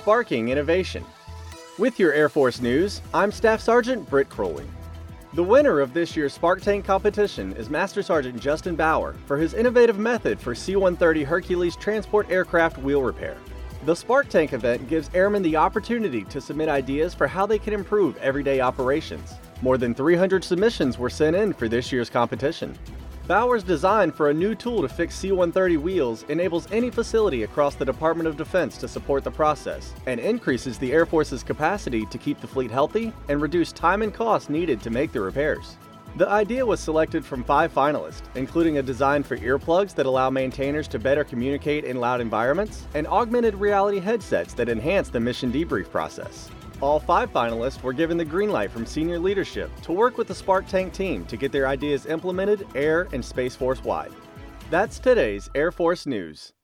sparking innovation. With your Air Force news, I'm Staff Sergeant Britt Crowley. The winner of this year's Spark Tank competition is Master Sergeant Justin Bauer for his innovative method for C 130 Hercules transport aircraft wheel repair. The Spark Tank event gives airmen the opportunity to submit ideas for how they can improve everyday operations. More than 300 submissions were sent in for this year's competition. Bauer's design for a new tool to fix C 130 wheels enables any facility across the Department of Defense to support the process and increases the Air Force's capacity to keep the fleet healthy and reduce time and cost needed to make the repairs. The idea was selected from five finalists, including a design for earplugs that allow maintainers to better communicate in loud environments, and augmented reality headsets that enhance the mission debrief process. All five finalists were given the green light from senior leadership to work with the Spark Tank team to get their ideas implemented air and Space Force wide. That's today's Air Force News.